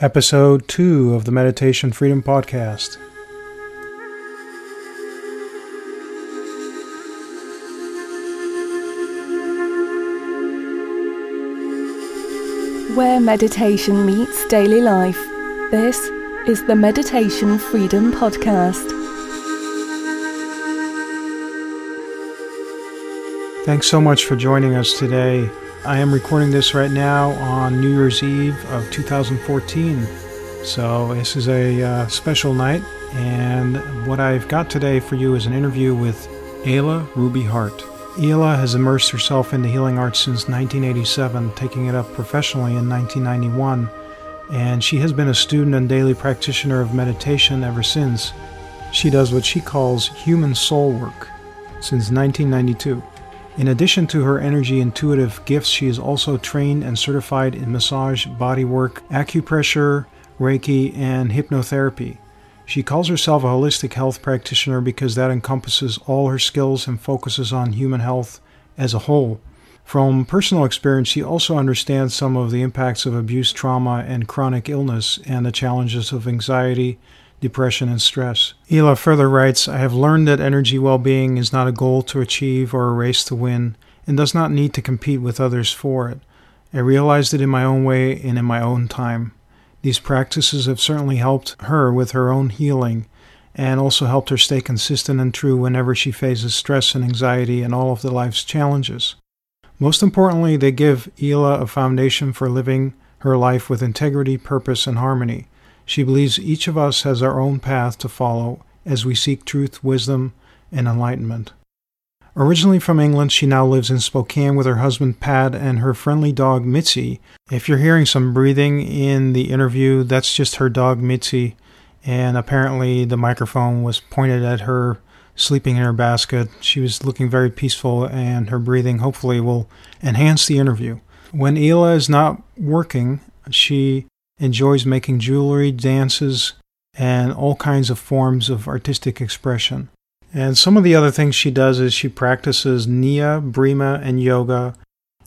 episode 2 of the Meditation Freedom Podcast. Where meditation meets daily life, this is the Meditation Freedom Podcast. Thanks so much for joining us today. I am recording this right now on New Year's Eve of 2014. So, this is a uh, special night, and what I've got today for you is an interview with Eala Ruby Heart. Eala has immersed herself in the healing arts since 1987, taking it up professionally in 1991, and she has been a student and daily practitioner of meditation ever since. She does what she calls human soul work since 1992. In addition to her energy intuitive gifts, she is also trained and certified in massage, bodywork, acupressure, Reiki, and hypnotherapy. She calls herself a holistic health practitioner because that encompasses all her skills and focuses on human health as a whole. From personal experience, she also understands some of the impacts of abuse, trauma, and chronic illness and the challenges of anxiety, depression, and stress. Eala further writes I have learned that energy well being is not a goal to achieve or a race to win, and does not need to compete with others for it. I realized it in my own way and in my own time. These practices have certainly helped her with her own healing and also helped her stay consistent and true whenever she faces stress and anxiety and all of the life's challenges. Most importantly, they give Eala a foundation for living her life with integrity, purpose, and harmony. She believes each of us has our own path to follow as we seek truth, wisdom, and enlightenment. Originally from England, she now lives in Spokane with her husband Pat and her friendly dog Mitzi. If you're hearing some breathing in the interview, that's just her dog Mitzi, and apparently the microphone was pointed at her sleeping in her basket. She was looking very peaceful, and her breathing hopefully will enhance the interview. When Eala is not working, she enjoys making jewelry, dances, and all kinds of forms of artistic expression. And some of the other things she does is she practices Nia, Brahma, and yoga,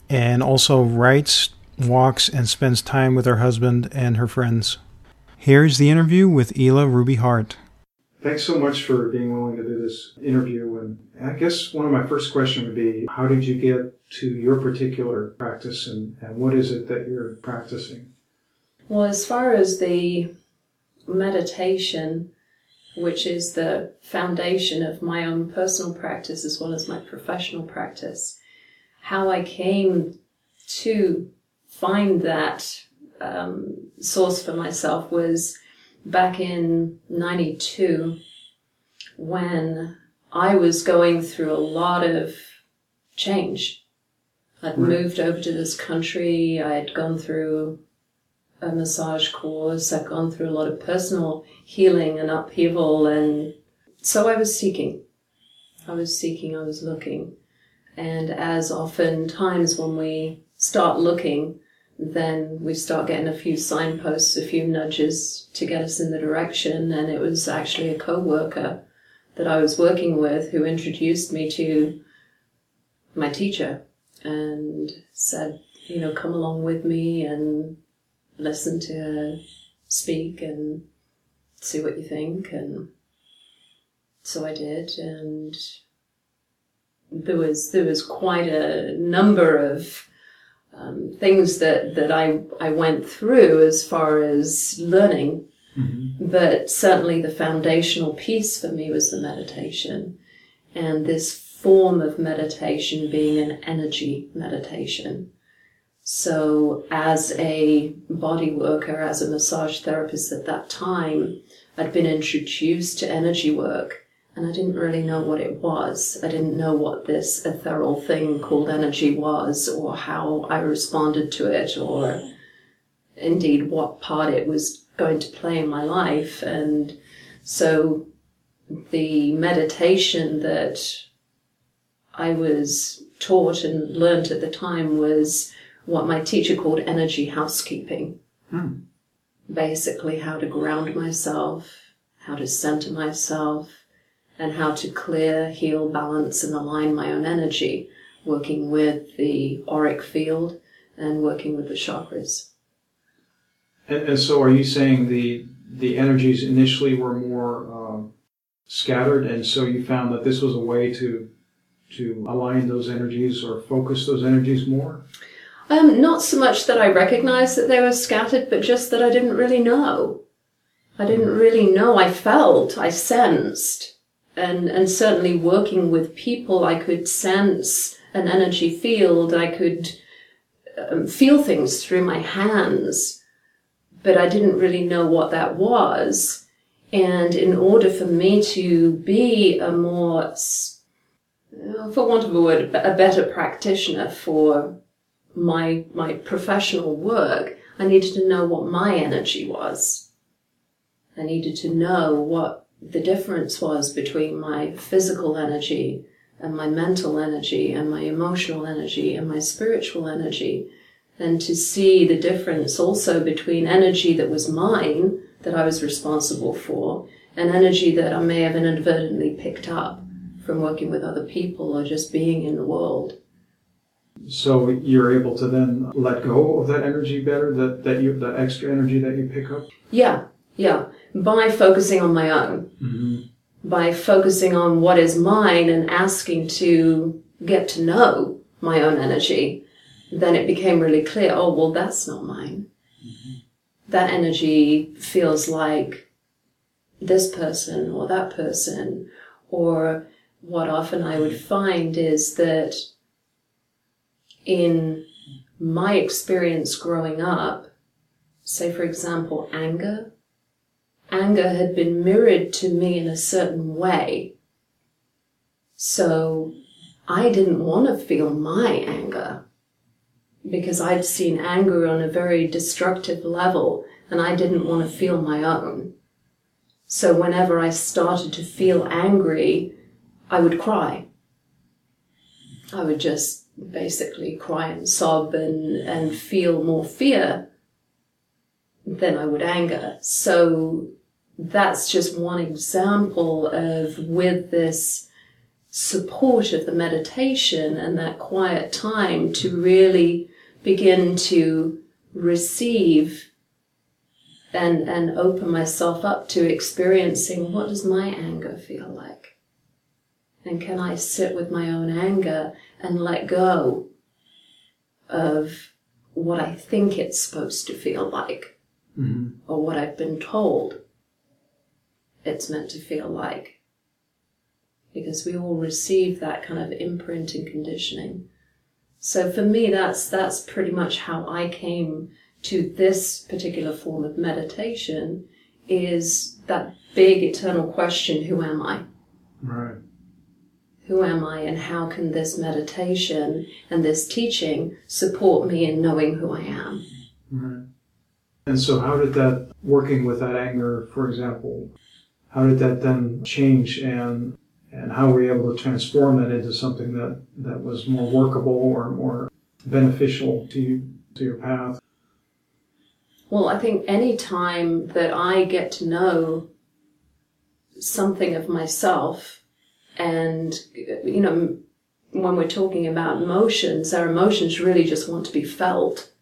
and also writes, walks, and spends time with her husband and her friends. Here's the interview with Eala Ruby Heart. Thanks so much for being willing to do this interview. And I guess one of my first questions would be how did you get to your particular practice and, and what is it that you're practicing? Well, as far as the meditation, which is the foundation of my own personal practice as well as my professional practice, how I came to find that um, source for myself was back in 92 when I was going through a lot of change. I'd right. moved over to this country, I had gone through a massage course. I've gone through a lot of personal healing and upheaval. And so I was seeking. I was seeking, I was looking. And as often times when we start looking, then we start getting a few signposts, a few nudges to get us in the direction. And it was actually a co-worker that I was working with who introduced me to my teacher and said, you know, come along with me and listen to her speak and see what you think. And so I did, and there was there was quite a number of um, things that that I I went through as far as learning. Mm-hmm. But certainly the foundational piece for me was the meditation. And this form of meditation being an energy meditation. So as a body worker, as a massage therapist at that time, I'd been introduced to energy work and I didn't really know what it was. I didn't know what this ethereal thing called energy was or how I responded to it or indeed what part it was going to play in my life. And so the meditation that I was taught and learnt at the time was what my teacher called energy housekeeping. Hmm. Basically, how to ground myself, how to center myself, and how to clear, heal, balance, and align my own energy, working with the auric field and working with the chakras. And, and so, are you saying the the energies initially were more um, scattered, and so you found that this was a way to to align those energies or focus those energies more? Um, not so much that I recognized that they were scattered, but just that I didn't really know. I didn't really know. I felt, I sensed, and and certainly working with people, I could sense an energy field. I could um, feel things through my hands, but I didn't really know what that was. And in order for me to be a more, for want of a word, a better practitioner for my my professional work, I needed to know what my energy was. I needed to know what the difference was between my physical energy and my mental energy and my emotional energy and my spiritual energy. And to see the difference also between energy that was mine, that I was responsible for, and energy that I may have inadvertently picked up from working with other people or just being in the world. So you're able to then let go of that energy better, that, that you, the extra energy that you pick up? Yeah, yeah. By focusing on my own. Mm-hmm. By focusing on what is mine and asking to get to know my own energy, then it became really clear, oh, well, that's not mine. Mm-hmm. That energy feels like this person or that person. Or what often I would find is that in my experience growing up, say for example, anger, anger had been mirrored to me in a certain way. So I didn't want to feel my anger because I'd seen anger on a very destructive level and I didn't want to feel my own. So whenever I started to feel angry, I would cry. I would just basically cry and sob and, and feel more fear than I would anger. So that's just one example of with this support of the meditation and that quiet time to really begin to receive and and open myself up to experiencing what does my anger feel like and can I sit with my own anger and let go of what I think it's supposed to feel like mm-hmm. or what I've been told it's meant to feel like. Because we all receive that kind of imprint and conditioning. So for me, that's, that's pretty much how I came to this particular form of meditation is that big eternal question, who am I? Right who am I and how can this meditation and this teaching support me in knowing who I am? Right. And so, how did that, working with that anger, for example, how did that then change and and how were you able to transform that into something that, that was more workable or more beneficial to you, to your path? Well, I think any time that I get to know something of myself and, you know, when we're talking about emotions, our emotions really just want to be felt.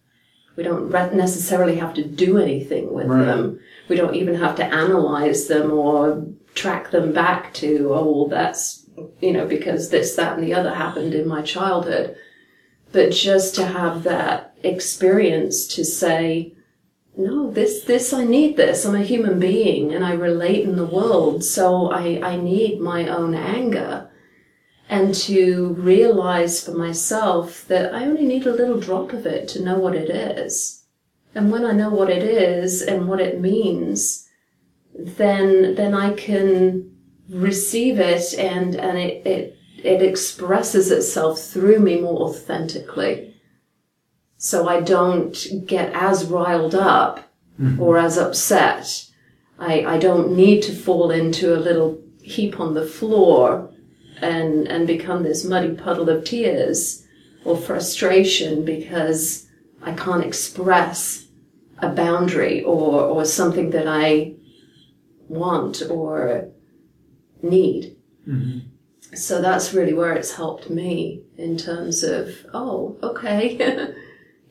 We don't necessarily have to do anything with right. them. We don't even have to analyze them or track them back to, oh, that's, you know, because this, that, and the other happened in my childhood. But just to have that experience to say, no, this, this, I need this. I'm a human being and I relate in the world. So I, I need my own anger and to realize for myself that I only need a little drop of it to know what it is. And when I know what it is and what it means, then, then I can receive it and, and it, it, it expresses itself through me more authentically so I don't get as riled up mm-hmm. or as upset. I, I don't need to fall into a little heap on the floor and, and become this muddy puddle of tears or frustration because I can't express a boundary or, or something that I want or need. Mm-hmm. So that's really where it's helped me in terms of, oh, okay.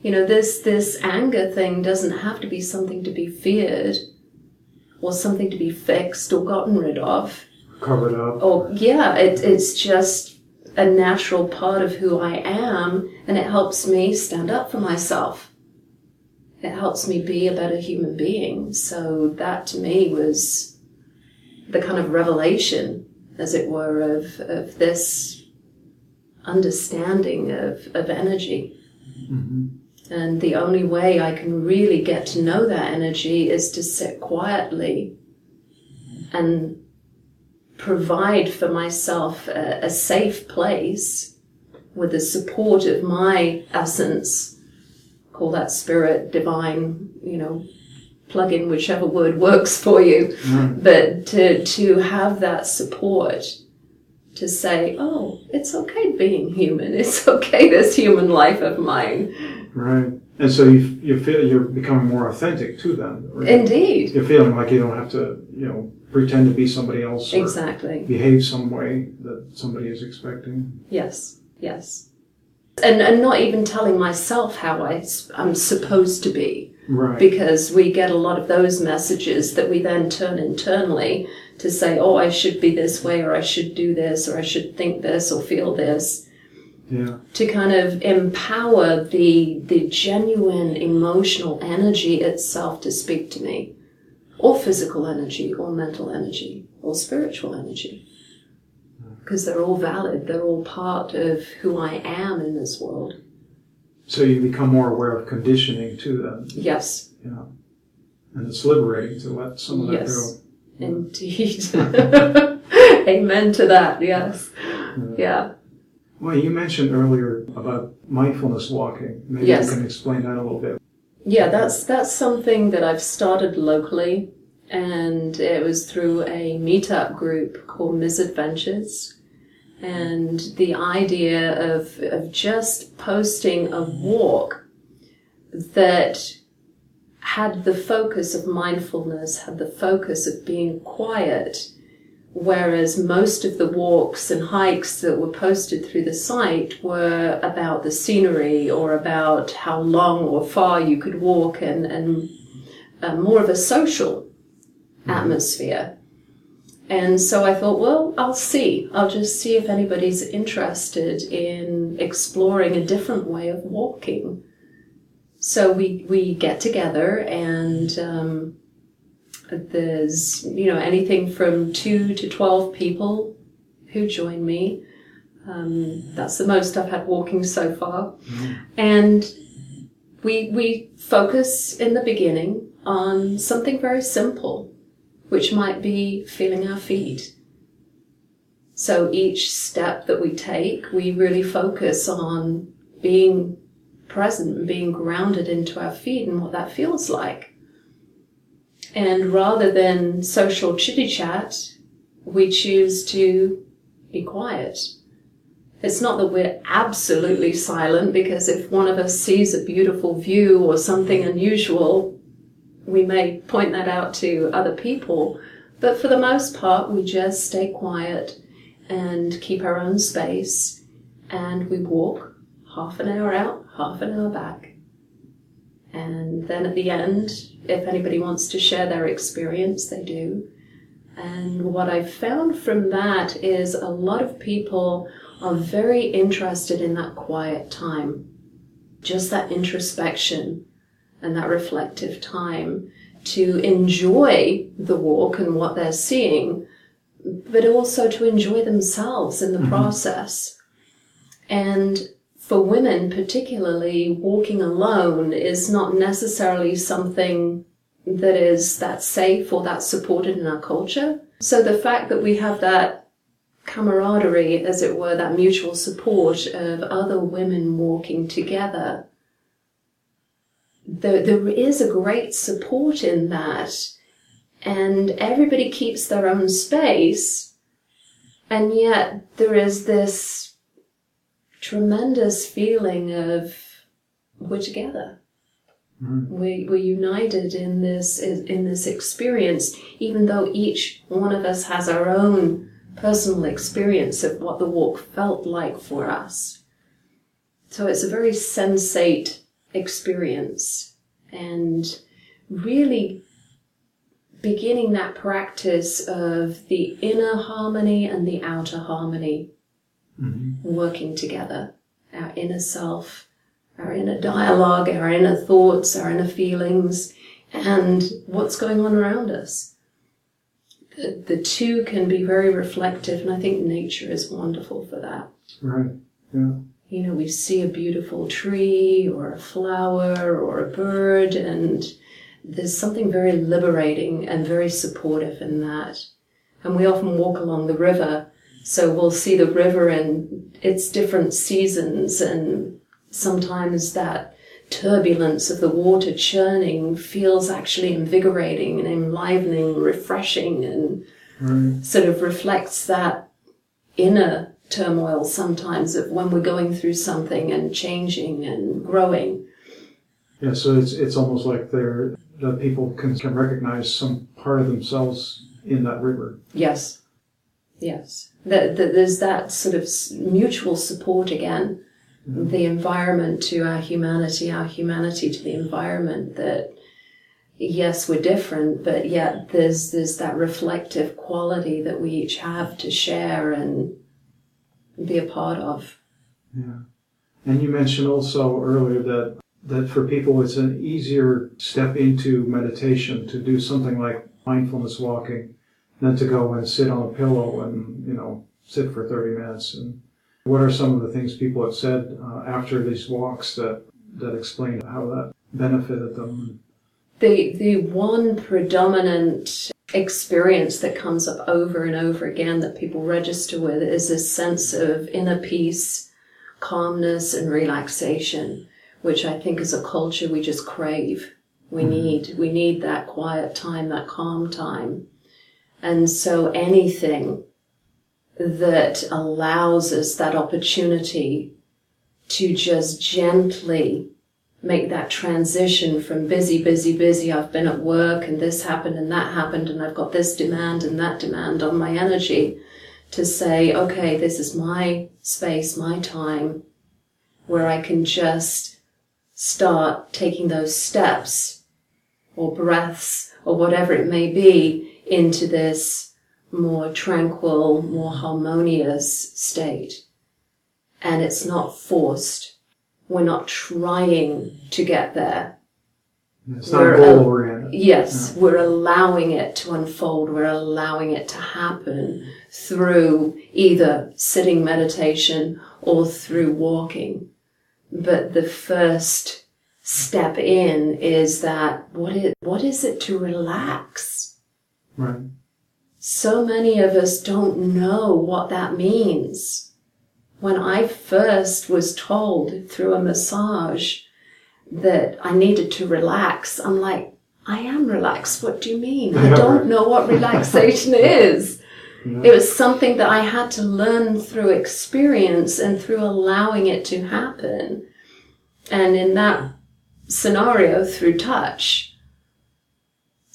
You know, this, this anger thing doesn't have to be something to be feared or something to be fixed or gotten rid of. Covered up. Or, yeah, it, it's just a natural part of who I am and it helps me stand up for myself. It helps me be a better human being. So that to me was the kind of revelation, as it were, of, of this understanding of, of energy. Mm-hmm. And the only way I can really get to know that energy is to sit quietly and provide for myself a, a safe place with the support of my essence. Call that spirit, divine, you know, plug in whichever word works for you. Right. But to, to have that support to say, oh, it's okay being human. It's okay this human life of mine. Right. And so you you feel you're becoming more authentic to them. right? Indeed. You're feeling like you don't have to, you know, pretend to be somebody else or Exactly. behave some way that somebody is expecting. Yes. Yes. And, and not even telling myself how I, am supposed to be. Right. Because we get a lot of those messages that we then turn internally to say, oh, I should be this way, or I should do this, or I should think this, or feel this. yeah. to kind of empower the the genuine emotional energy itself to speak to me or physical energy or mental energy or spiritual energy because they're all valid they're all part of who I am in this world So you become more aware of conditioning too then. yes Yeah. And it's liberating to let some of that Yes. go. Indeed amen to that yes yeah Well, you mentioned earlier about mindfulness walking. Maybe Yes. you can explain that a little bit. Yeah, that's that's something that I've started locally, and it was through a meetup group called Misadventures. And the idea of of just posting a walk that had the focus of mindfulness, had the focus of being quiet, whereas most of the walks and hikes that were posted through the site were about the scenery or about how long or far you could walk and, and uh, more of a social atmosphere. And so I thought, well, I'll see. I'll just see if anybody's interested in exploring a different way of walking. So we, we get together and um, there's, you know, anything from two to 12 people who join me. Um, that's the most I've had walking so far. And we, we focus in the beginning on something very simple, which might be feeling our feet. So each step that we take, we really focus on being present and being grounded into our feet and what that feels like. And rather than social chitty chat, we choose to be quiet. It's not that we're absolutely silent because if one of us sees a beautiful view or something unusual, we may point that out to other people. But for the most part, we just stay quiet and keep our own space and we walk half an hour out, half an hour back. And then at the end, if anybody wants to share their experience, they do. And what I've found from that is a lot of people are very interested in that quiet time, just that introspection and that reflective time to enjoy the walk and what they're seeing, but also to enjoy themselves in the mm-hmm. process. And for women, particularly, walking alone is not necessarily something that is that safe or that supported in our culture. So the fact that we have that camaraderie, as it were, that mutual support of other women walking together, there, there is a great support in that. And everybody keeps their own space. And yet there is this tremendous feeling of we're together. Hmm. We, we're united in this in this experience, even though each one of us has our own personal experience of what the walk felt like for us. So it's a very sensate experience and really beginning that practice of the inner harmony and the outer harmony Mm-hmm. working together. Our inner self, our inner dialogue, our inner thoughts, our inner feelings, and what's going on around us. The, the two can be very reflective, and I think nature is wonderful for that. Right. Yeah. You know, we see a beautiful tree or a flower or a bird, and there's something very liberating and very supportive in that. And we often walk along the river, so we'll see the river in its different seasons, and sometimes that turbulence of the water churning feels actually invigorating and enlivening, refreshing, and Right. sort of reflects that inner turmoil sometimes of when we're going through something and changing and growing. Yeah. So it's it's almost like they're that people can can recognize some part of themselves in that river. Yes. Yes. That, that there's that sort of mutual support again. Mm-hmm. The environment to our humanity, our humanity to the environment that yes, we're different, but yet there's there's that reflective quality that we each have to share and be a part of. Yeah. And you mentioned also earlier that that for people it's an easier step into meditation to do something like mindfulness walking than to go and sit on a pillow and you know sit for 30 minutes and what are some of the things people have said uh, after these walks that that explain how that benefited them The the one predominant experience that comes up over and over again that people register with is this sense of inner peace, calmness, and relaxation, which I think as a culture we just crave. We need we need that quiet time, that calm time. And so anything that allows us that opportunity to just gently make that transition from busy, busy, busy. I've been at work and this happened and that happened and I've got this demand and that demand on my energy to say, okay, this is my space, my time where I can just start taking those steps or breaths or whatever it may be into this more tranquil, more harmonious state. And it's not forced we're not trying to get there. it's not We're, goal oriented Yes, we're allowing it to unfold. We're allowing it to happen through either sitting meditation or through walking. But the first step in is that what is, what is it to relax? Right So many of us don't know what that means. When I first was told through a massage that I needed to relax, I'm like, I am relaxed. What do you mean? I don't know what relaxation is. Yeah. It was something that I had to learn through experience and through allowing it to happen. And in that scenario, through touch.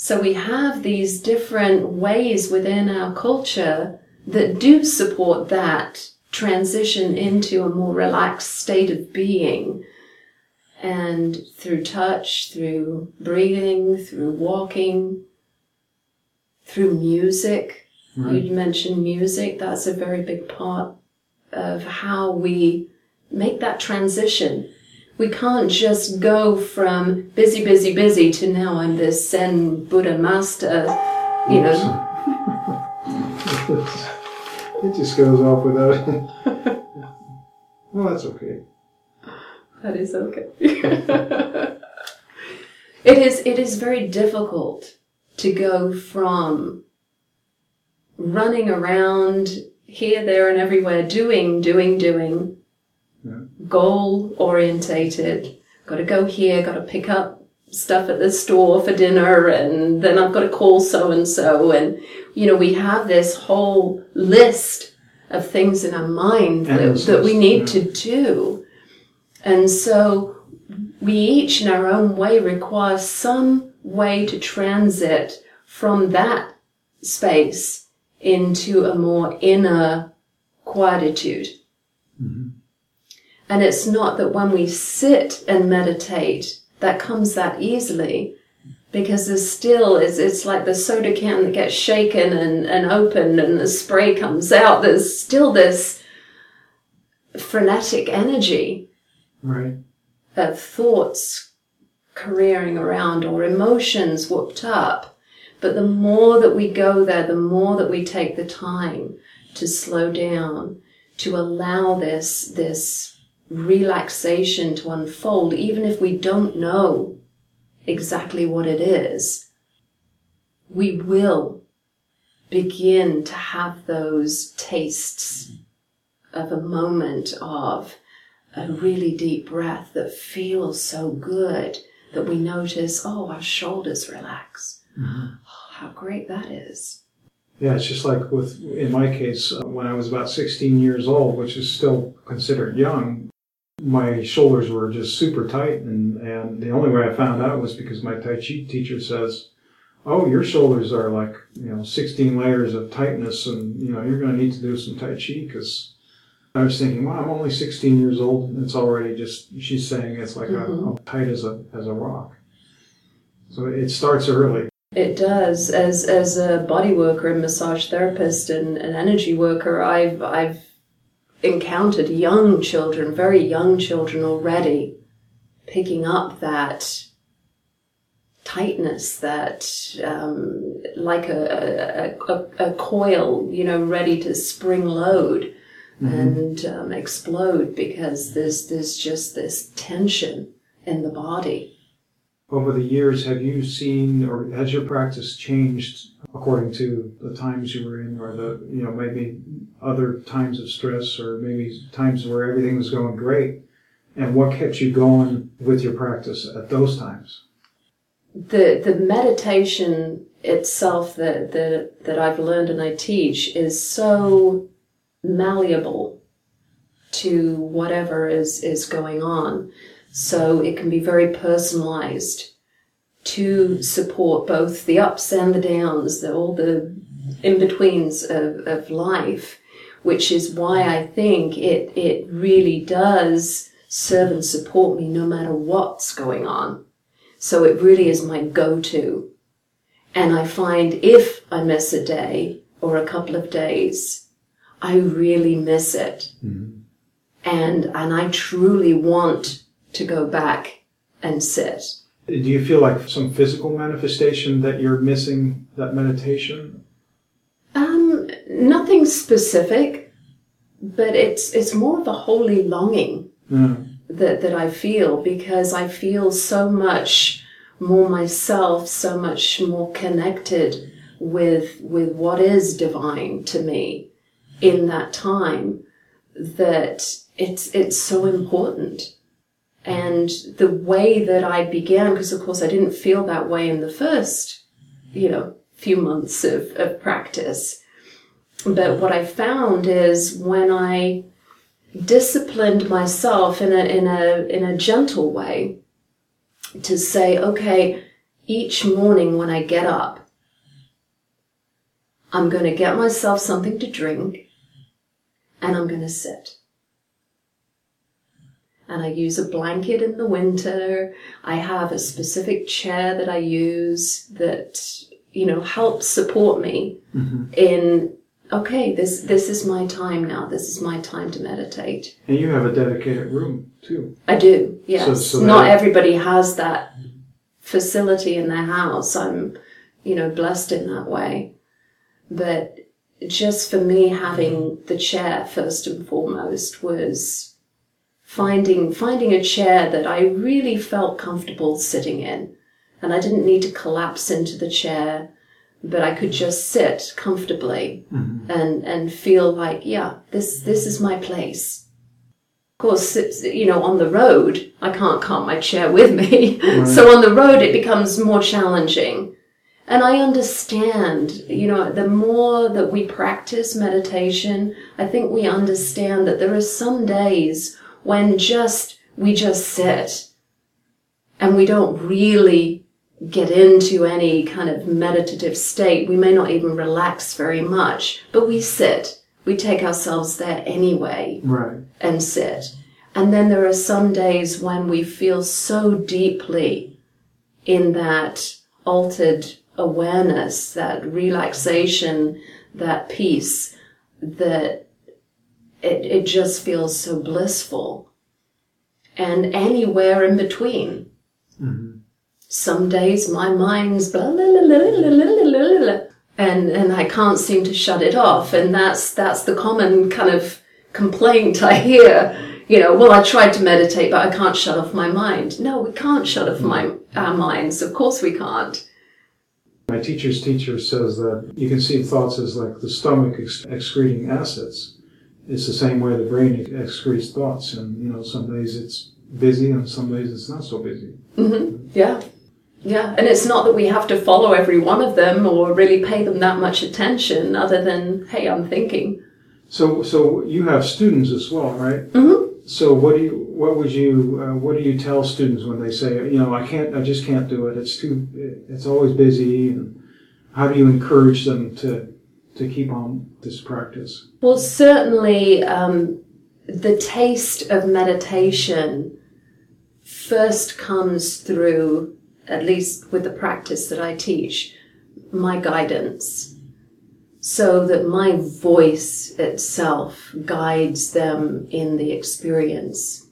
So we have these different ways within our culture that do support that transition into a more relaxed state of being. And through touch, through breathing, through walking, through music. Right. You'd mentioned music. That's a very big part of how we make that transition. We can't just go from busy, busy, busy to now I'm this Zen Buddha master, you know. it just goes off without well that's okay That is okay. it is it is very difficult to go from running around here, there and everywhere doing, doing, doing. Goal orientated. Gotta go here, gotta pick up stuff at the store for dinner and then I've got to call so and so and you know, we have this whole list of things in our mind that, Endless that we need yeah. to do. And so we each in our own way require some way to transit from that space into a more inner quietude. And it's not that when we sit and meditate, that comes that easily because there's still it's, it's like the soda can that gets shaken and, and opened and the spray comes out there's still this frenetic energy Right. of thoughts careering around or emotions whooped up but the more that we go there the more that we take the time to slow down to allow this this relaxation to unfold even if we don't know exactly what it is, we will begin to have those tastes of a moment of a really deep breath that feels so good that we notice, oh, our shoulders relax. Oh, how great that is. Yeah, it's just like with, in my case, uh, when I was about 16 years old, which is still considered young, my shoulders were just super tight. And, and the only way I found out was because my Tai Chi teacher says, Oh, your shoulders are like, you know, 16 layers of tightness and, you know, you're going to need to do some Tai Chi because I was thinking, well, I'm only 16 years old. And it's already just, she's saying it's like Mhm. a, I'm tight as a, as a rock. So it starts early. It does. As as a body worker and massage therapist and an energy worker, I've I've encountered young children, very young children already, picking up that tightness, that um, like a, a, a, a coil, you know, ready to spring load and um, explode because there's there's just this tension in the body. Over the years, have you seen or has your practice changed according to the times you were in or the, you know, maybe other times of stress or maybe times where everything was going great? And what kept you going with your practice at those times? the the meditation itself that that that I've learned and I teach is so malleable to whatever is is going on. So it can be very personalized to support both the ups and the downs, the, all the in betweens of, of life, which is why I think it it really does serve and support me no matter what's going on. So it really is my go-to. And I find if I miss a day or a couple of days, I really miss it. Mm-hmm. And, and I truly want to go back and sit. Do you feel like some physical manifestation that you're missing that meditation? Um, nothing specific, but it's, it's more of a holy longing. Yeah. that, that I feel because I feel so much more myself, so much more connected with with what is divine to me in that time that it's it's so important. And the way that I began, because of course I didn't feel that way in the first, you know, few months of, of practice. But what I found is when I disciplined myself in a in a in a gentle way to say, okay, each morning when I get up, I'm going to get myself something to drink and I'm going to sit. And I use a blanket in the winter. I have a specific chair that I use that, you know, helps support me mm-hmm. in okay, this this is my time now. This is my time to meditate. And you have a dedicated room too. I do, yes. So- so Not everybody has that facility in their house. I'm, you know, blessed in that way. But just for me, having the chair first and foremost was finding finding a chair that I really felt comfortable sitting in, and I didn't need to collapse into the chair, but I could just sit comfortably mm-hmm. and and feel like, yeah, this this is my place. Of course, you know, on the road, I can't cart my chair with me. so on the road, it becomes more challenging. And I understand, you know, the more that we practice meditation, I think we understand that there are some days when just, we just sit and we don't really get into any kind of meditative state. We may not even relax very much, but we sit. We take ourselves there anyway Right. and sit. And then there are some days when we feel so deeply in that altered awareness, that relaxation, that peace, that it, it just feels so blissful. And anywhere in between. Mm-hmm. Some days my mind's and and I can't seem to shut it off. And that's that's the common kind of complaint I hear. You know, well, I tried to meditate, but I can't shut off my mind. No, we can't shut off my, our minds. Of course, we can't. My teacher's teacher says that you can see thoughts as like the stomach excreting acids. It's the same way the brain excretes thoughts, and you know, some days it's busy, and some days it's not so busy. Mm-hmm. Yeah. Yeah, and it's not that we have to follow every one of them or really pay them that much attention, other than, hey, I'm thinking. So, so you have students as well, right? Mm-hmm. So, what do you, what would you, uh, what do you tell students when they say, you know, I can't, I just can't do it. It's too, it's always busy. And how do you encourage them to, to keep on this practice? Well, certainly, um, the taste of meditation first comes through at least with the practice that I teach, my guidance. So that my voice itself guides them in the experience.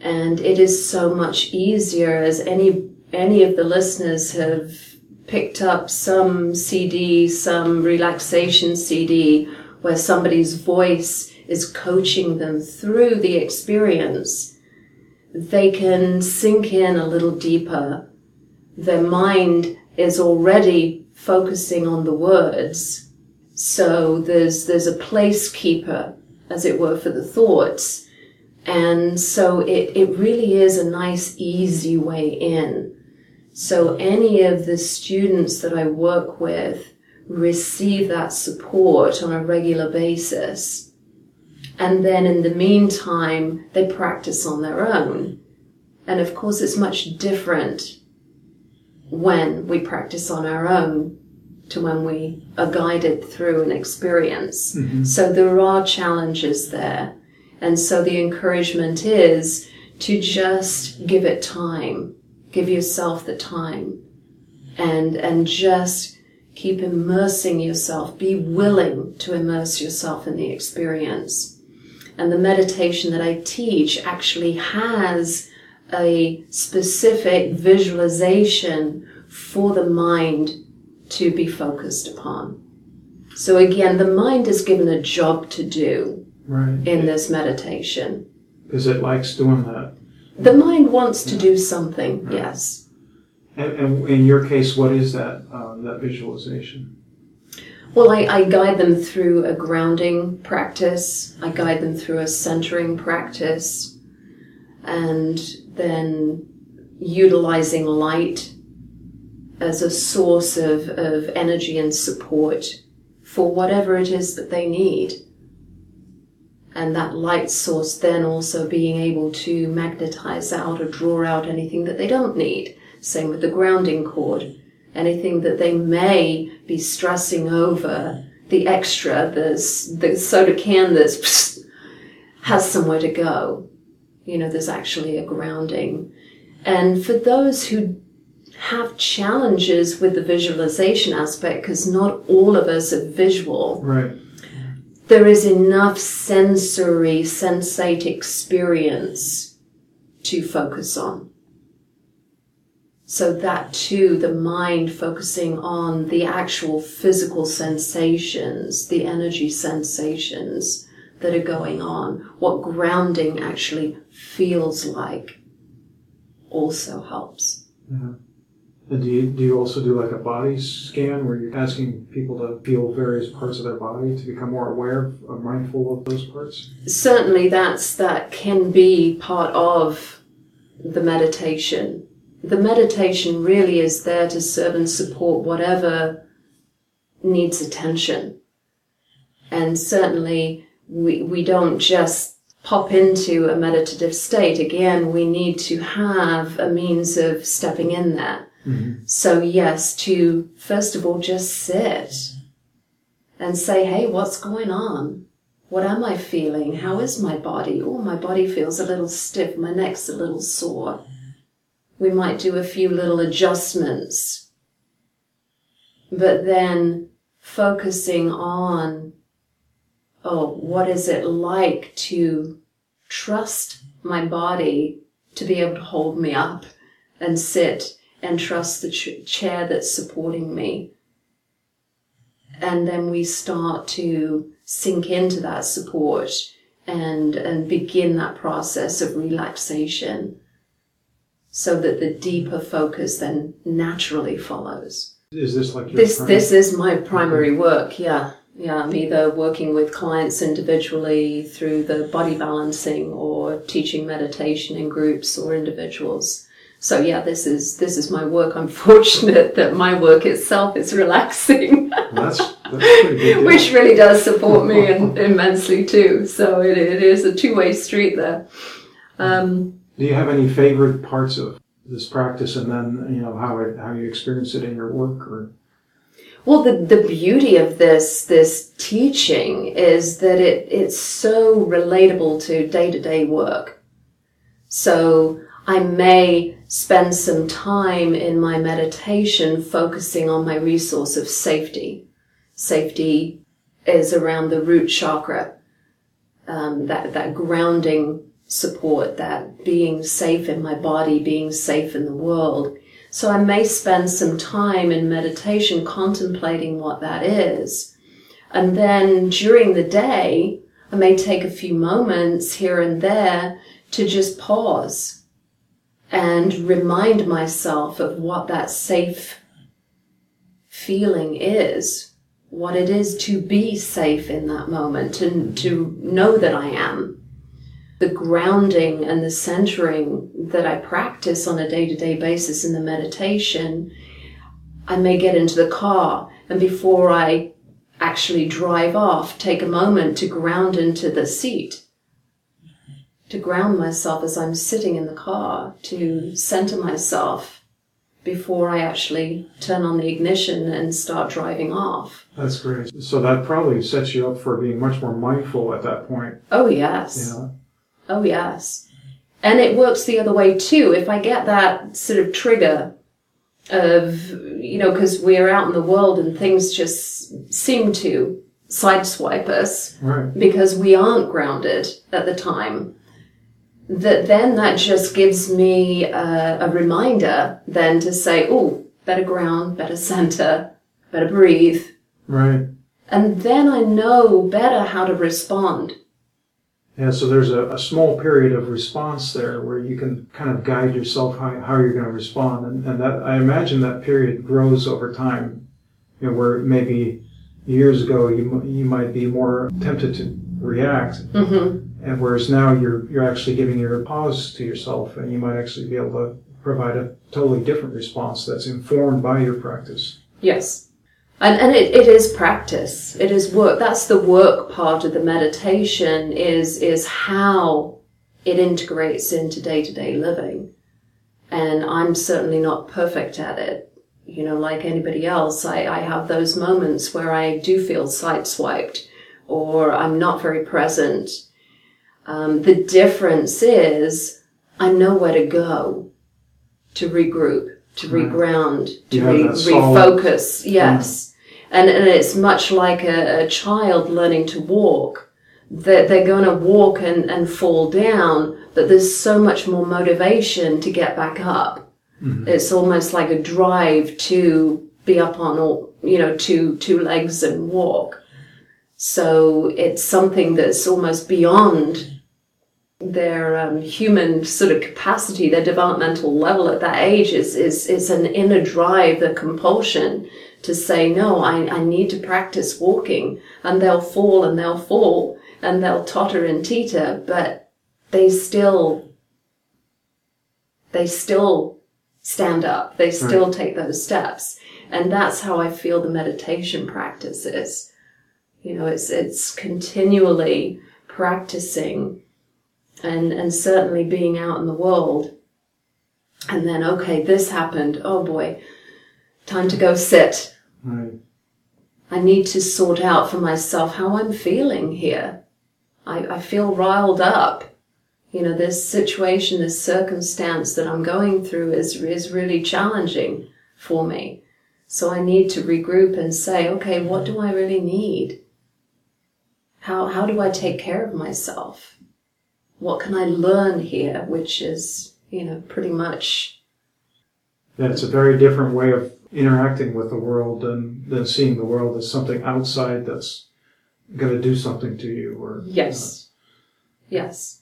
And it is so much easier as any, any of the listeners have picked up some CD, some relaxation CD where somebody's voice is coaching them through the experience. They can sink in a little deeper their mind is already focusing on the words. So there's, there's a placekeeper, as it were, for the thoughts. And so it, it really is a nice, easy way in. So any of the students that I work with receive that support on a regular basis. And then in the meantime, they practice on their own. And of course, it's much different when we practice on our own to when we are guided through an experience. Mm-hmm. So there are challenges there. And so the encouragement is to just give it time. Give yourself the time and, and just keep immersing yourself. Be willing to immerse yourself in the experience. And the meditation that I teach actually has a specific visualization for the mind to be focused upon. So again, the mind is given a job to do right. in this meditation. Because it likes doing that. The mind wants to do something, right. yes. And, and, in your case, what is that, uh, that visualization? Well, I, I guide them through a grounding practice. I guide them through a centering practice. And then utilizing light as a source of, of energy and support for whatever it is that they need. And that light source then also being able to magnetize out or draw out anything that they don't need. Same with the grounding cord. Anything that they may be stressing over, the extra, the, the soda can that's has somewhere to go. You know, there's actually a grounding. And for those who have challenges with the visualization aspect, because not all of us are visual. Right. There is enough sensory, sensate experience to focus on. So that too, the mind focusing on the actual physical sensations, the energy sensations that are going on, what grounding actually feels like also helps. Yeah. And do you, do you also do like a body scan where you're asking people to feel various parts of their body to become more aware, uh, mindful of those parts? Certainly, that's that can be part of the meditation. The meditation really is there to serve and support whatever needs attention. And certainly, we, we don't just pop into a meditative state. Again, we need to have a means of stepping in there. Mm-hmm. So yes, to first of all just sit and say, hey, what's going on? What am I feeling? How is my body? Oh, my body feels a little stiff. My neck's a little sore. We might do a few little adjustments. But then focusing on, oh, what is it like to trust my body to be able to hold me up and sit and trust the ch- chair that's supporting me. And then we start to sink into that support and, and begin that process of relaxation so that the deeper focus then naturally follows. Is this like your This, prime- this is my primary work, yeah. Yeah, I'm either working with clients individually through the body balancing or teaching meditation in groups or individuals. So yeah, this is this is my work. I'm fortunate that my work itself is relaxing, That's, that's a pretty big deal. which really does support me in, immensely too. So it, it is a two way street there. Um, Do you have any favorite parts of this practice, and then you know how it, how you experience it in your work, or Well, the, the beauty of this this teaching is that it it's so relatable to day to day work. So I may spend some time in my meditation focusing on my resource of safety. Safety is around the root chakra, um, that that grounding support, that being safe in my body, being safe in the world. So I may spend some time in meditation contemplating what that is. And then during the day, I may take a few moments here and there to just pause and remind myself of what that safe feeling is, what it is to be safe in that moment and to know that I am. The grounding and the centering that I practice on a day to day basis in the meditation, I may get into the car and before I actually drive off, take a moment to ground into the seat, to ground myself as I'm sitting in the car, to center myself before I actually turn on the ignition and start driving off. that's great. So that probably sets you up for being much more mindful at that point. Oh, yes. Know, Oh, yes. And it works the other way too. If I get that sort of trigger of, you know, because we're out in the world and things just seem to sideswipe us right? because we aren't grounded at the time, that then that just gives me a, a reminder then to say, oh, better ground, better center, better breathe. Right. And then I know better how to respond. Yeah, so there's a, a small period of response there where you can kind of guide yourself how, how you're going to respond. And, and that, I imagine that period grows over time, you know, where maybe years ago you, you might be more tempted to react. hmm And whereas now you're, you're actually giving your pause to yourself and you might actually be able to provide a totally different response that's informed by your practice. Yes. And, and it, it is practice. It is work. That's the work part of the meditation is, is how it integrates into day to day living. And I'm certainly not perfect at it. You know, like anybody else, I, I have those moments where I do feel sideswiped or I'm not very present. Um, the difference is I know where to go to regroup, to Right. reground, to re- refocus. Yes. And, and it's much like a, a child learning to walk. That they're going to walk and, and fall down, but there's so much more motivation to get back up. It's almost like a drive to be up on all, you know, two, two legs and walk. So it's something that's almost beyond their um, human sort of capacity, their developmental level at that age is, is, is an inner drive, the compulsion to say, no, I, I need to practice walking and they'll fall and they'll fall and they'll totter and teeter, but they still, they still stand up. They still take those steps. And that's how I feel the meditation practice is. You know, it's, it's continually practicing and, and certainly being out in the world. And then, okay, this happened. Oh boy, time to go sit. Right. I need to sort out for myself how I'm feeling here. I, I feel riled up. You know, this situation, this circumstance that I'm going through is, is really challenging for me. So I need to regroup and say, okay, what do I really need? How, how do I take care of myself? What can I learn here? Which is, you know, pretty much. Yeah, it's a very different way of interacting with the world than, than seeing the world as something outside that's going to do something to you or. Yes. Yes.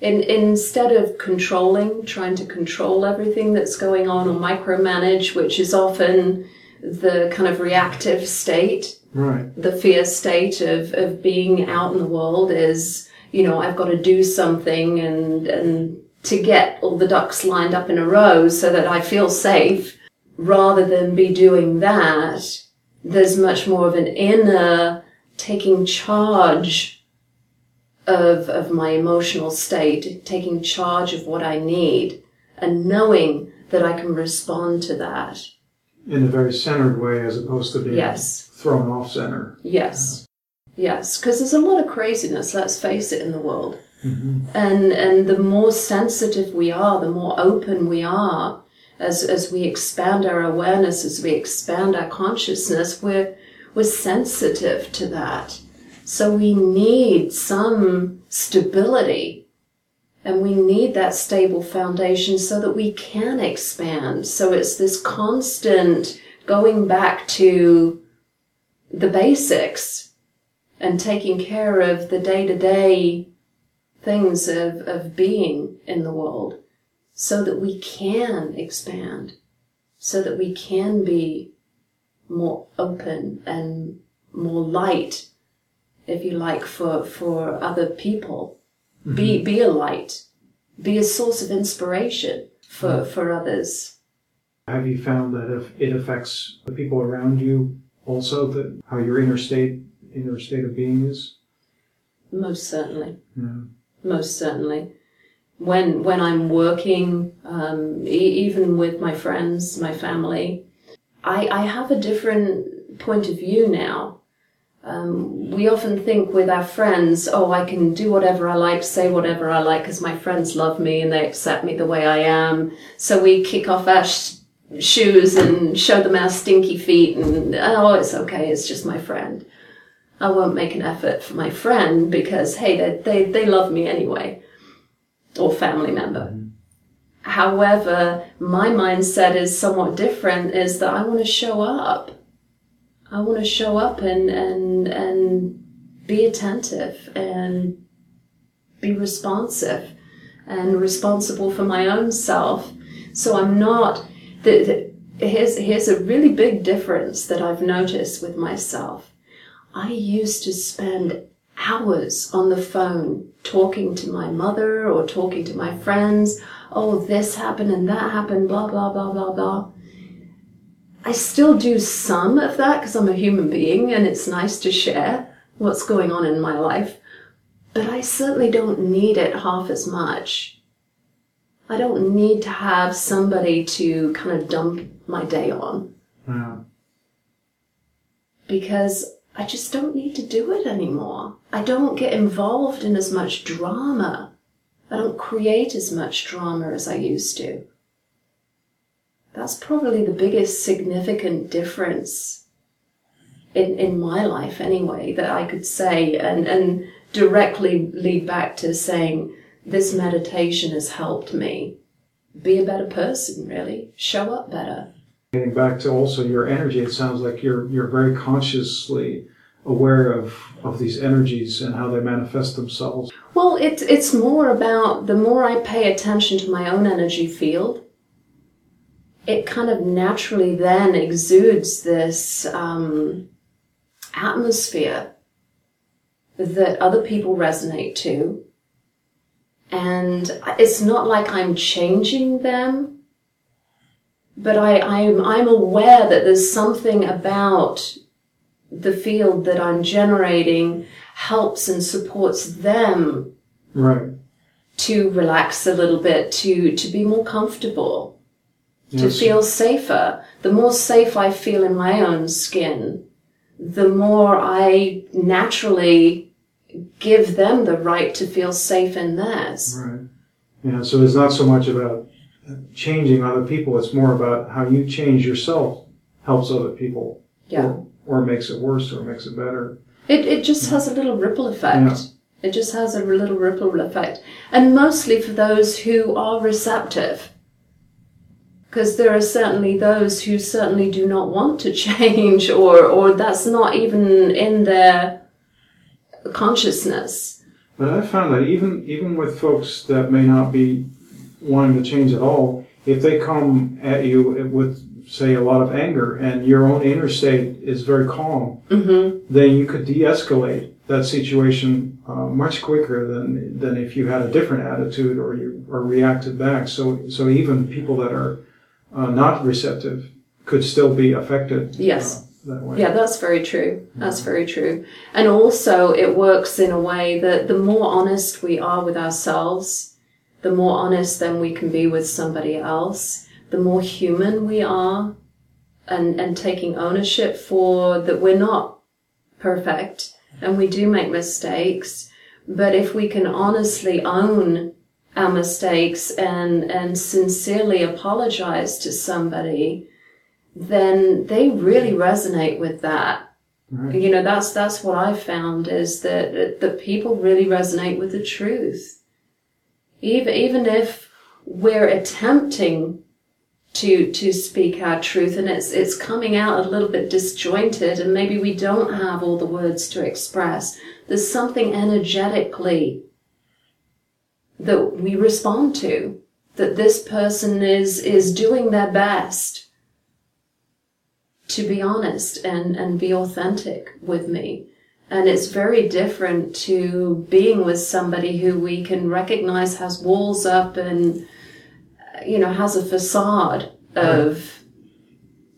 In, instead of controlling, trying to control everything that's going on or micromanage, which is often the kind of reactive state, Right. the fear state of, of being out in the world is, you know, I've got to do something and, and to get all the ducks lined up in a row so that I feel safe rather than be doing that. There's much more of an inner taking charge of, of my emotional state, taking charge of what I need and knowing that I can respond to that. In a very centered way as opposed to being Yes. thrown off center. Yes. Yes, because there's a lot of craziness, let's face it, in the world. Mm-hmm. And and the more sensitive we are, the more open we are as as we expand our awareness, as we expand our consciousness, we're we're sensitive to that. So we need some stability and we need that stable foundation so that we can expand. So it's this constant going back to the basics and taking care of the day to day things of, of being in the world so that we can expand, so that we can be more open and more light, if you like, for, for other people. Be, mm-hmm. be a light, be a source of inspiration for, mm-hmm. for others. Have you found that if it affects the people around you also, that how your inner state, inner state of being is? Most certainly. Yeah. most certainly. When when I'm working, um, e- even with my friends, my family, I, I have a different point of view now. Um, we often think with our friends, oh, I can do whatever I like, say whatever I like, because my friends love me and they accept me the way I am. So we kick off our sh- shoes and show them our stinky feet, and oh, it's okay, it's just my friend. I won't make an effort for my friend because, hey, they, they, they love me anyway, or family member. Mm-hmm. However, my mindset is somewhat different is that I want to show up. I want to show up and, and, and be attentive and be responsive and responsible for my own self. So I'm not, the, the, here's, here's a really big difference that I've noticed with myself. I used to spend hours on the phone talking to my mother or talking to my friends. Oh, this happened and that happened, blah, blah, blah, blah, blah. I still do some of that because I'm a human being and it's nice to share what's going on in my life. But I certainly don't need it half as much. I don't need to have somebody to kind of dump my day on Yeah. because I just don't need to do it anymore. I don't get involved in as much drama. I don't create as much drama as I used to. That's probably the biggest significant difference in, in my life anyway that I could say and, and directly lead back to saying this meditation has helped me be a better person really, show up better. Getting back to also your energy, it sounds like you're you're very consciously aware of of these energies and how they manifest themselves. Well, it's it's more about the more I pay attention to my own energy field, it kind of naturally then exudes this um, atmosphere that other people resonate to. And it's not like I'm changing them, but I, I'm, I'm aware that there's something about the field that I'm generating helps and supports them Right. to relax a little bit, to, to be more comfortable, to feel safer. The more safe I feel in my own skin, the more I naturally give them the right to feel safe in theirs. Right. Yeah. So it's not so much about changing other people; it's more about how you change yourself helps other people. Yeah. Or, or makes it worse, or makes it better. It it just has a little ripple effect. Yeah. It just has a little ripple effect, and mostly for those who are receptive. Because there are certainly those who certainly do not want to change, or or that's not even in their consciousness. But I found that even even with folks that may not be wanting to change at all, if they come at you with say a lot of anger and your own inner state is very calm, Mm-hmm. then you could de-escalate that situation uh, much quicker than than if you had a different attitude or you or reacted back. So so even people that are uh, not receptive could still be affected. Yes. Uh, that way. Yeah, that's very true. That's very true. And also, it works in a way that the more honest we are with ourselves, the more honest then we can be with somebody else, the more human we are, and, and taking ownership for that we're not perfect and we do make mistakes. But if we can honestly own our mistakes and, and sincerely apologize to somebody, then they really resonate with that. Right. You know, that's that's what I found is that that people really resonate with the truth. Even even if we're attempting to to speak our truth and it's it's coming out a little bit disjointed and maybe we don't have all the words to express. There's something energetically that we respond to that this person is is doing their best to be honest and, and be authentic with me. And it's very different to being with somebody who we can recognize has walls up and, you know, has a facade of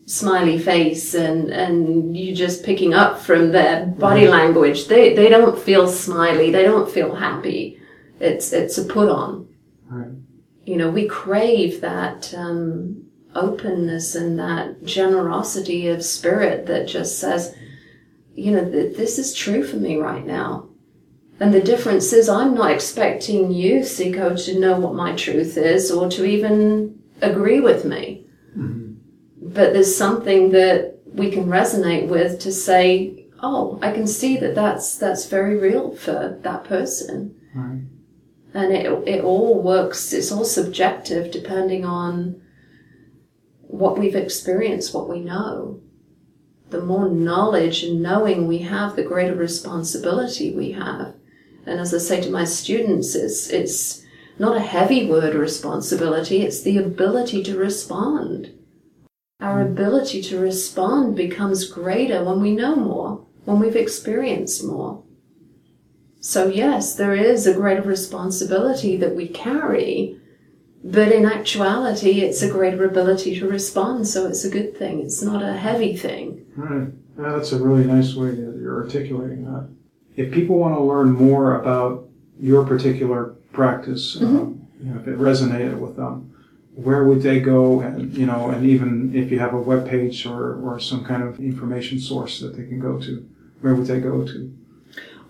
smiley face and, and you just picking up from their body language. They, they don't feel smiley. They don't feel happy. It's, it's a put on. Right. You know, we crave that, um, openness and that generosity of spirit that just says, you know, th- this is true for me right now. And the difference is I'm not expecting you, Siko, to know what my truth is or to even agree with me. Mm-hmm. But there's something that we can resonate with to say, oh, I can see that that's, that's very real for that person. Right. And it, it all works, it's all subjective depending on what we've experienced, what we know. The more knowledge and knowing we have, the greater responsibility we have. And as I say to my students, it's, it's not a heavy word responsibility, it's the ability to respond. Our hmm. ability to respond becomes greater when we know more, when we've experienced more. So yes, there is a greater responsibility that we carry, but in actuality, it's a greater ability to respond, so it's a good thing. It's not a heavy thing. Right. Yeah, that's a really nice way that you're articulating that. If people want to learn more about your particular practice, um, you know, if it resonated with them, where would they go? And you know, and even if you have a web page or, or some kind of information source that they can go to, where would they go to?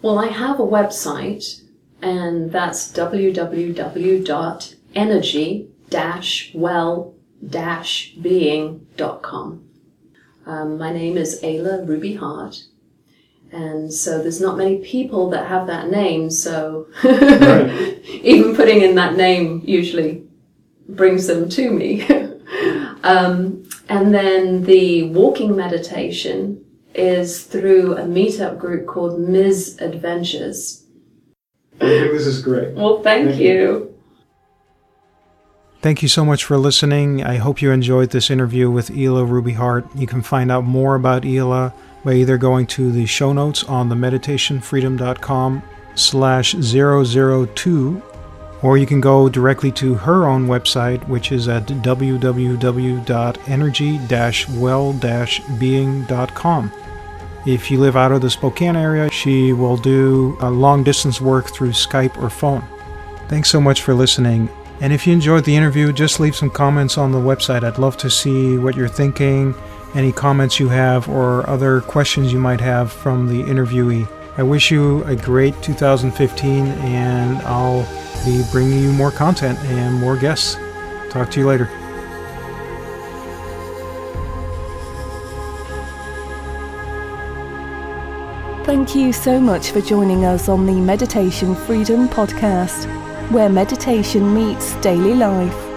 Well, I have a website, and that's www.energy-well-being.com. Um, my name is Eala Ruby Heart, and so there's not many people that have that name, so Right. even putting in that name usually brings them to me. um, and then the walking meditation is through a meetup group called Ms. Adventures. I think this is great. Well, thank, Thank you. you. Thank you so much for listening. I hope you enjoyed this interview with Eala Ruby Heart. You can find out more about Eala by either going to the show notes on the meditationfreedom.com slash 002 or you can go directly to her own website which is at www.energy-well-being.com. If you live out of the Spokane area, she will do long distance work through Skype or phone. Thanks so much for listening. And if you enjoyed the interview, just leave some comments on the website. I'd love to see what you're thinking, any comments you have, or other questions you might have from the interviewee. I wish you a great 2015, and I'll be bringing you more content and more guests. Talk to you later. Thank you so much for joining us on the Meditation Freedom Podcast, where meditation meets daily life.